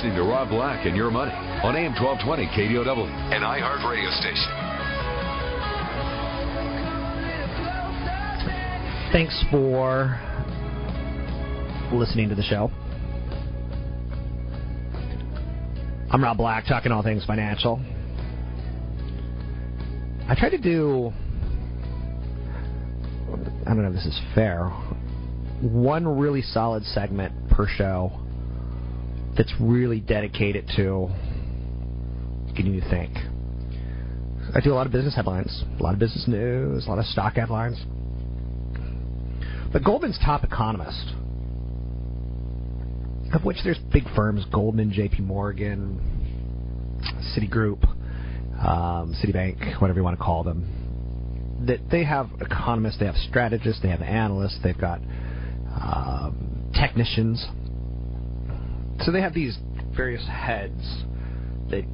listening to Rob Black and Your Money on AM 1220 KDOW, an iHeart radio station. Thanks for listening to the show. I'm Rob Black, talking all things financial. I try to do, I don't know if this is fair, one really solid segment per show that's really dedicated to getting you to think. I do a lot of business headlines, a lot of business news, a lot of stock headlines. But Goldman's top economist, of which there's big firms, Goldman, J.P. Morgan, Citigroup, um, Citibank, whatever you want to call them, that they have economists, they have strategists, they have analysts, they've got um, technicians. So they have these various heads that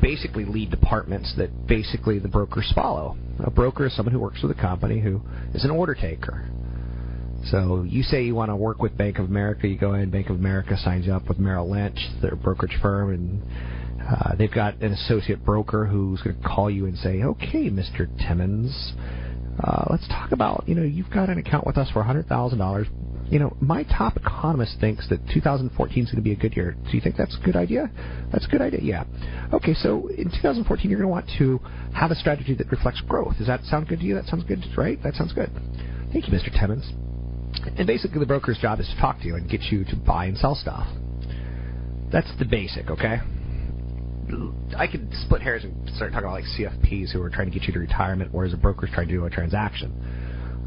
basically lead departments that basically the brokers follow. A broker is someone who works with a company who is an order taker. So you say you want to work with Bank of America, you go in, Bank of America signs you up with Merrill Lynch, their brokerage firm, and uh, they've got an associate broker who's going to call you and say, "Okay, Mr. Timmons, uh, let's talk about you know you've got an account with us for hundred thousand dollars. You know, my top economist thinks that 2014 is going to be a good year. Do you think that's a good idea? That's a good idea. Yeah. Okay, so in 2014 you're going to want to have a strategy that reflects growth. Does that sound good to you? That sounds good, right? That sounds good. Thank you, Mr. Timmons. And basically, the broker's job is to talk to you and get you to buy and sell stuff. That's the basic, okay? I could split hairs and start talking about like CFPs who are trying to get you to retirement, whereas a broker's trying to do a transaction.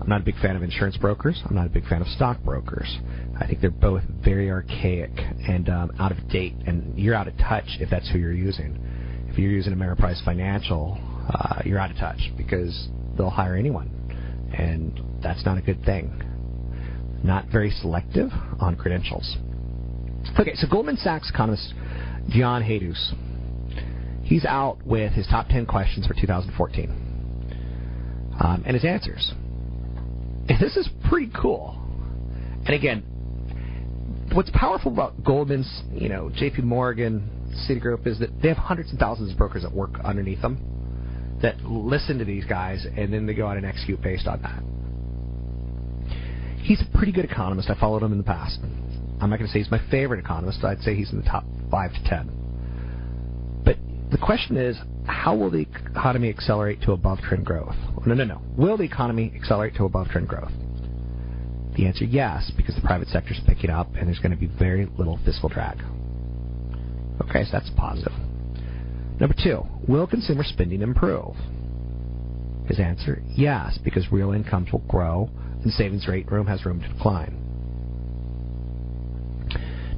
I'm not a big fan of insurance brokers. I'm not a big fan of stock brokers. I think they're both very archaic and um, out of date, and you're out of touch if that's who you're using. If you're using Ameriprise Financial, uh, you're out of touch because they'll hire anyone, and that's not a good thing. Not very selective on credentials. Okay, so Goldman Sachs economist John Hatzius he's out with his top 10 questions for 2014 um, and his answers. This is pretty cool. And again, what's powerful about Goldman's, you know, J.P. Morgan, Citigroup is that they have hundreds and thousands of brokers that work underneath them that listen to these guys and then they go out and execute based on that. He's a pretty good economist. I followed him in the past. I'm not going to say he's my favorite economist. I'd say he's in the top five to ten. The question is, how will the economy accelerate to above trend growth? No, no, no. Will the economy accelerate to above trend growth? The answer is yes, because the private sector is picking up and there's going to be very little fiscal drag. Okay, so that's positive. Number two, will consumer spending improve? His answer, yes, because real incomes will grow and savings rate room has room to decline.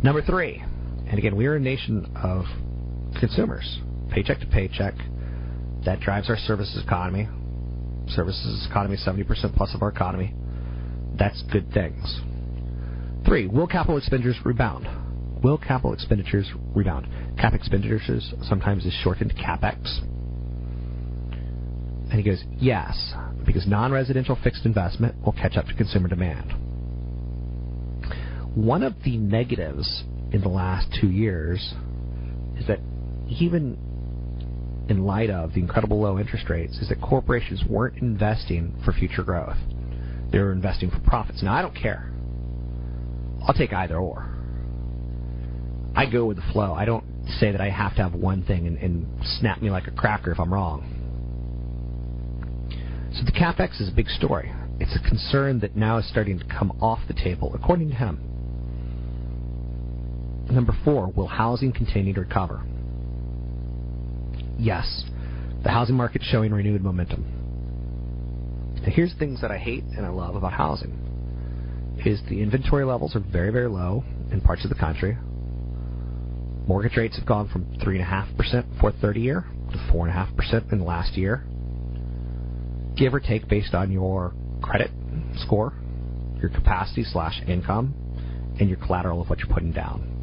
Number three, and again, we are a nation of consumers, paycheck to paycheck. That drives our services economy. Services economy, 70% plus of our economy. That's good things. Three, will capital expenditures rebound? Will capital expenditures rebound? Cap expenditures sometimes is shortened capex. And he goes, yes, because non-residential fixed investment will catch up to consumer demand. One of the negatives in the last two years is that even in light of the incredible low interest rates, is that corporations weren't investing for future growth. They were investing for profits. Now, I don't care. I'll take either or. I go with the flow. I don't say that I have to have one thing and, and snap me like a cracker if I'm wrong. So the capex is a big story. It's a concern that now is starting to come off the table, according to him. Number four, will housing continue to recover? Yes, the housing market's showing renewed momentum. Now here's things that I hate and I love about housing is the inventory levels are very, very low in parts of the country. Mortgage rates have gone from 3.5% for 30 year to 4.5% in the last year. Give or take based on your credit score, your capacity slash income, and your collateral of what you're putting down.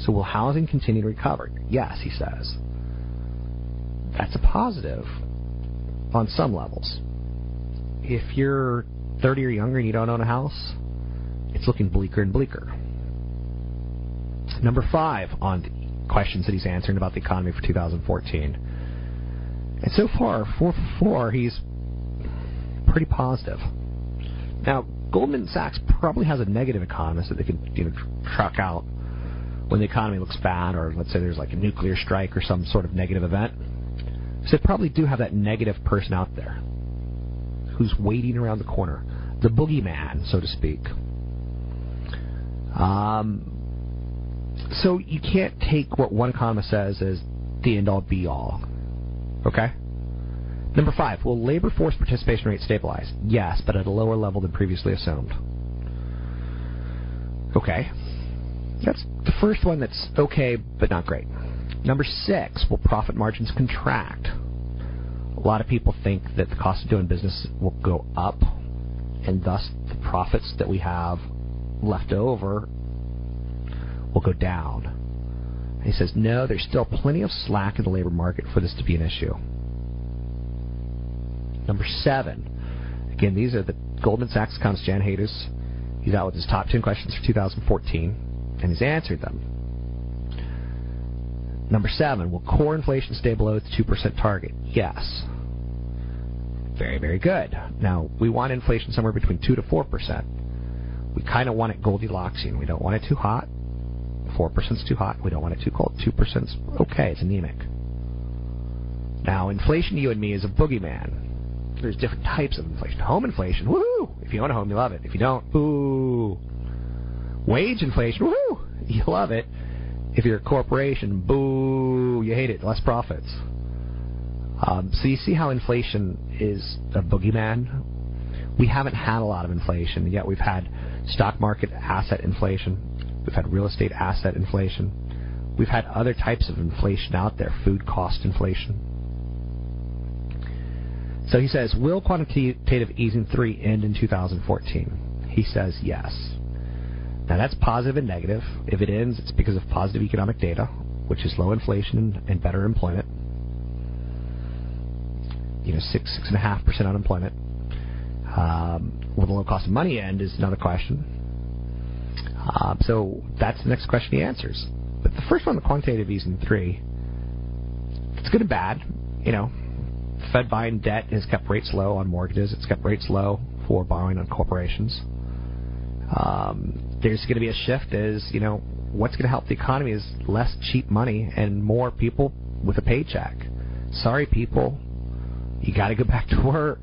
So will housing continue to recover? Yes, he says. That's a positive on some levels. If you're 30 or younger and you don't own a house, it's looking bleaker and bleaker. Number five on questions that he's answering about the economy for 2014. And so far, four for four, he's pretty positive. Now, Goldman Sachs probably has a negative economist that they can you know truck out when the economy looks bad, or let's say there's like a nuclear strike or some sort of negative event. So they probably do have that negative person out there who's waiting around the corner, the boogeyman, so to speak. Um, so you can't take what one economist says as the end all be all. Okay? Number five, will labor force participation rate stabilize? Yes, but at a lower level than previously assumed. Okay. That's the first one that's okay, but not great. Number six, will profit margins contract? A lot of people think that the cost of doing business will go up, and thus the profits that we have left over will go down. He says, no, there's still plenty of slack in the labor market for this to be an issue. Number seven. Again, these are the Goldman Sachs economist Jan Hatzius. He's out with his top 10 questions for 2014, and he's answered them. Number seven, will core inflation stay below the 2% target? Yes. Very, very good. Now, we want inflation somewhere between 2 to 4%. We kind of want it Goldilocksian. We don't want it too hot. 4% is too hot. We don't want it too cold. 2% is okay. It's anemic. Now, inflation to you and me is a boogeyman there's different types of inflation. Home inflation, woohoo! If you own a home, you love it. If you don't, boo. Wage inflation, woohoo! You love it. If you're a corporation, boo, you hate it. Less profits. Um, so you see how inflation is a boogeyman. We haven't had a lot of inflation yet. We've had stock market asset inflation. We've had real estate asset inflation. We've had other types of inflation out there, food cost inflation. So he says, will quantitative easing 3 end in 2014? He says yes. Now that's positive and negative. If it ends, it's because of positive economic data, which is low inflation and better employment. You know, six six and a half percent unemployment. Um, will the low cost of money end is another question. Um, so that's the next question he answers. But the first one, the quantitative easing three, it's good and bad. You know, Fed buying debt has kept rates low on mortgages. It's kept rates low for borrowing on corporations. Um, there's going to be a shift as, you know, what's going to help the economy is less cheap money and more people with a paycheck. Sorry, people. You got to go back to work.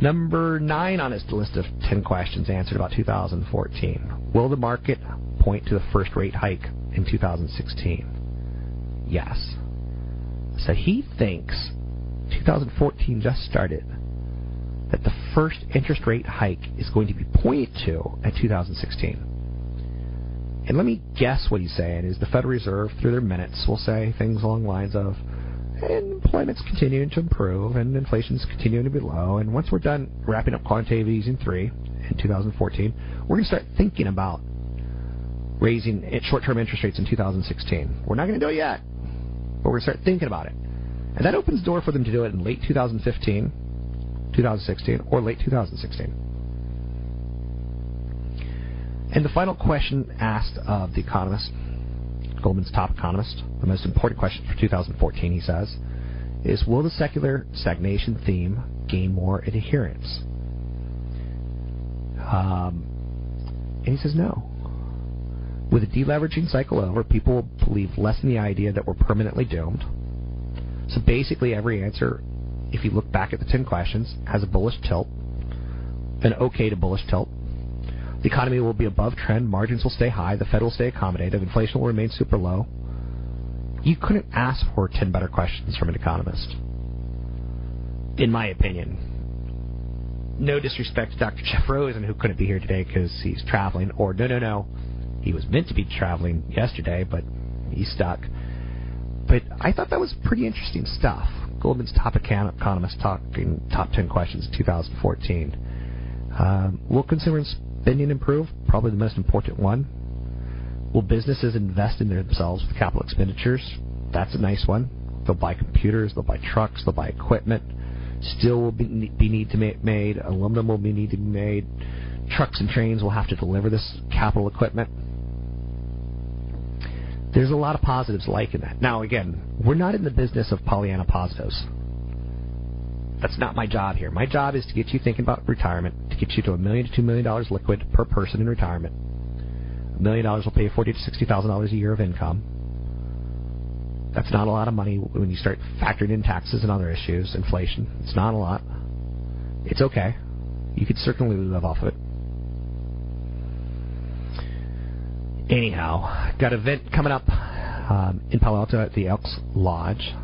Number nine on his list of 10 questions answered about 2014. Will the market point to the first rate hike in 2016? Yes. So he thinks 2014 just started that the first interest rate hike is going to be pointed to at 2016. And let me guess what he's saying is the Federal Reserve, through their minutes, will say things along the lines of employment's continuing to improve and inflation's continuing to be low. And once we're done wrapping up quantitative easing three in 2014, we're going to start thinking about raising short-term interest rates in 2016. We're not going to do it yet, but we're going to start thinking about it. And that opens the door for them to do it in late 2015, 2016, or late 2016. And the final question asked of the economist, Goldman's top economist, the most important question for 2014, he says, is will the secular stagnation theme gain more adherence? Um, and he says no. With a deleveraging cycle over, people will believe less in the idea that we're permanently doomed. So basically, every answer, if you look back at the 10 questions, has a bullish tilt, an okay to bullish tilt. The economy will be above trend, margins will stay high, the Fed will stay accommodative, inflation will remain super low. You couldn't ask for 10 better questions from an economist. In my opinion. No disrespect to Dr. Jeff Rosen, who couldn't be here today because he's traveling, or no, no, no, he was meant to be traveling yesterday, but he's stuck. But I thought that was pretty interesting stuff. Goldman's top economist talking top 10 questions in 2014. Um, will consumer spending improve? Probably the most important one. Will businesses invest in themselves with capital expenditures? That's a nice one. They'll buy computers, they'll buy trucks, they'll buy equipment. Steel will be, be need to be made, aluminum will be need to be made. Trucks and trains will have to deliver this capital equipment. There's a lot of positives like in that. Now, again, we're not in the business of Pollyanna positives. That's not my job here. My job is to get you thinking about retirement, to get you to a million to two million dollars liquid per person in retirement. A million dollars will pay you forty to sixty thousand dollars a year of income. That's not a lot of money when you start factoring in taxes and other issues, inflation. It's not a lot. It's okay. You could certainly live off of it. Anyhow, got an event coming up um, in Palo Alto at the Elks Lodge.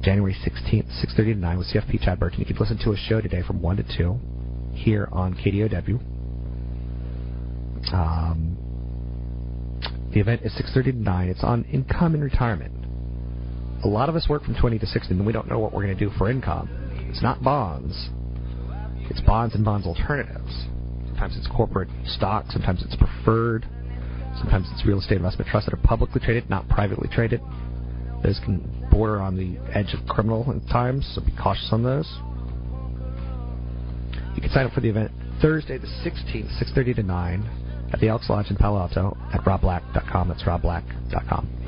January 16th, 6.30 to 9 with CFP Chad Burton. You can listen to a show today from 1 to 2 here on KDOW. Um, the event is 6.30 to 9. It's on income and retirement. A lot of us work from 20 to 60 and we don't know what we're going to do for income. It's not bonds. It's bonds and bonds alternatives. Sometimes it's corporate stock. Sometimes it's preferred. Sometimes it's real estate investment trusts that are publicly traded, not privately traded. Those can border on the edge of criminal at times, so be cautious on those. You can sign up for the event Thursday the 16th, 6.30 to 9 at the Elks Lodge in Palo Alto at robblack.com. That's robblack.com.